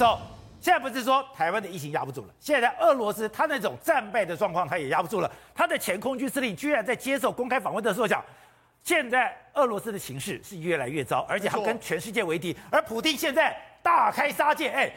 走。现在不是说台湾的疫情压不住了，现在俄罗斯他那种战败的状况他也压不住了。他的前空军司令居然在接受公开访问的时候讲，现在俄罗斯的形势是越来越糟，而且他跟全世界为敌，而普京现在大开杀戒，哎。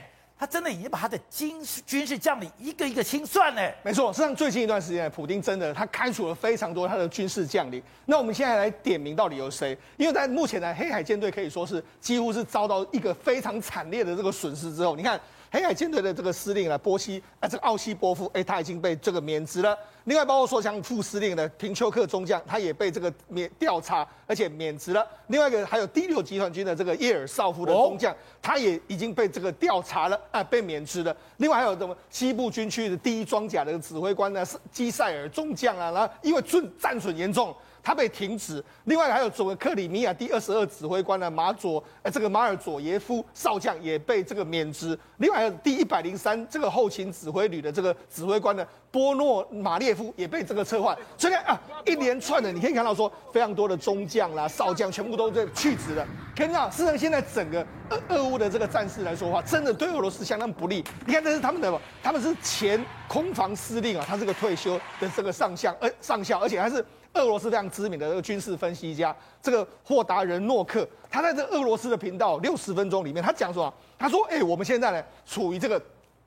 他真的已经把他的军事军事将领一个一个清算呢？没错，实际上最近一段时间，普京真的他开除了非常多他的军事将领。那我们现在来点名到底有谁？因为在目前呢，黑海舰队可以说是几乎是遭到一个非常惨烈的这个损失之后，你看。黑海舰队的这个司令啊，波西啊，这个奥西波夫，哎，他已经被这个免职了。另外，包括说像副司令的平丘克中将，他也被这个免调查，而且免职了。另外一个还有第六集团军的这个叶尔绍夫的中将，他也已经被这个调查了啊，被免职了。另外还有什么西部军区的第一装甲的指挥官呢，是基塞尔中将啊，然后因为战战损严重。他被停职，另外还有这个克里米亚第二十二指挥官的马佐，呃，这个马尔佐耶夫少将也被这个免职。另外还有第一百零三这个后勤指挥旅的这个指挥官的波诺马列夫也被这个撤换。所以啊，一连串的你可以看到说，非常多的中将啦、少将全部都在去职了。可以看到，事实上现在整个俄俄乌的这个战事来说的话，真的对俄罗斯相当不利。你看，这是他们的，他们是前空防司令啊，他是个退休的这个上将，呃，上校，而且还是。俄罗斯非常知名的这个军事分析家，这个霍达人诺克，他在这俄罗斯的频道六十分钟里面，他讲说，他说，哎，我们现在呢处于这个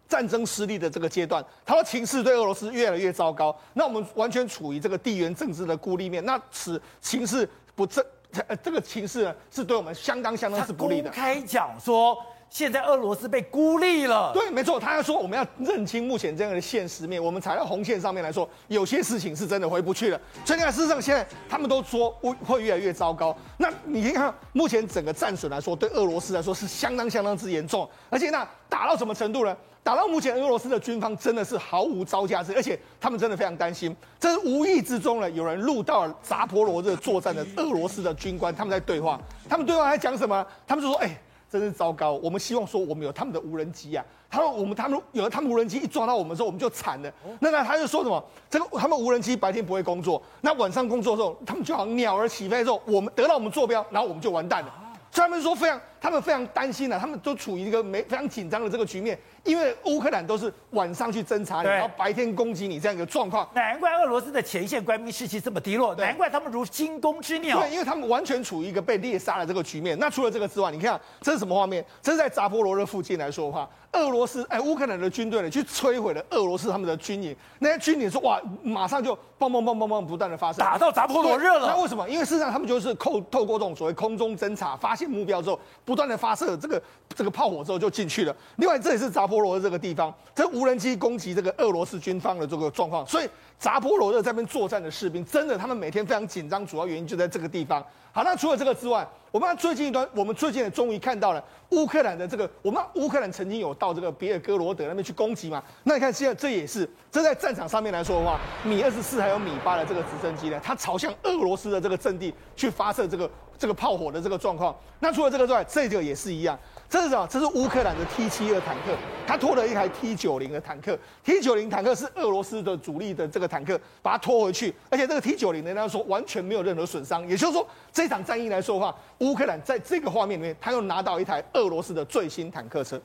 战争失利的这个阶段，他说情势对俄罗斯越来越糟糕，那我们完全处于这个地缘政治的孤立面，那此情势不正，呃，这个情势呢是对我们相当相当是不利的。开讲说。现在俄罗斯被孤立了，对，没错，他要说我们要认清目前这样的现实面，我们踩到红线上面来说，有些事情是真的回不去了。所以呢，事实上现在他们都说会会越来越糟糕。那你看，目前整个战损来说，对俄罗斯来说是相当相当之严重。而且那打到什么程度呢？打到目前俄罗斯的军方真的是毫无招架之力，而且他们真的非常担心。这是无意之中呢，有人录到了扎波罗热作战的俄罗斯的军官，他们在对话。他们对话在讲什么？他们就说：“哎。”真是糟糕！我们希望说我们有他们的无人机啊。他说我们他们有了他们无人机一撞到我们之后，我们就惨了。那那他就说什么？这个他们无人机白天不会工作，那晚上工作的时候，他们就好像鸟儿起飞的时候，我们得到我们坐标，然后我们就完蛋了。所以他们说非常，他们非常担心啊，他们都处于一个没非常紧张的这个局面。因为乌克兰都是晚上去侦察你，然后白天攻击你这样一个状况，难怪俄罗斯的前线官兵士气这么低落，难怪他们如惊弓之鸟。对，因为他们完全处于一个被猎杀的这个局面。那除了这个之外，你看这是什么画面？这是在扎波罗热附近来说的话，俄罗斯哎，乌克兰的军队呢去摧毁了俄罗斯他们的军营，那些军营说哇，马上就嘣嘣嘣嘣嘣不断的发射，打到扎波罗热了。那为什么？因为事实上他们就是透透过这种所谓空中侦察，发现目标之后，不断的发射这个这个炮火之后就进去了。另外这也是扎波罗热这个地方。这无人机攻击这个俄罗斯军方的这个状况，所以扎波罗热这边作战的士兵，真的他们每天非常紧张，主要原因就在这个地方。好，那除了这个之外，我们最近一段，我们最近也终于看到了乌克兰的这个，我们乌克兰曾经有到这个别尔哥罗德那边去攻击嘛？那你看现在这也是，这在战场上面来说的话，米二十四还有米八的这个直升机呢，它朝向俄罗斯的这个阵地去发射这个这个炮火的这个状况。那除了这个之外，这个也是一样。这是什么？这是乌克兰的 T 七二坦克，他拖了一台 T 九零的坦克。T 九零坦克是俄罗斯的主力的这个坦克，把它拖回去。而且这个 T 九零呢，他说完全没有任何损伤。也就是说，这场战役来说的话，乌克兰在这个画面里面，他又拿到一台俄罗斯的最新坦克车。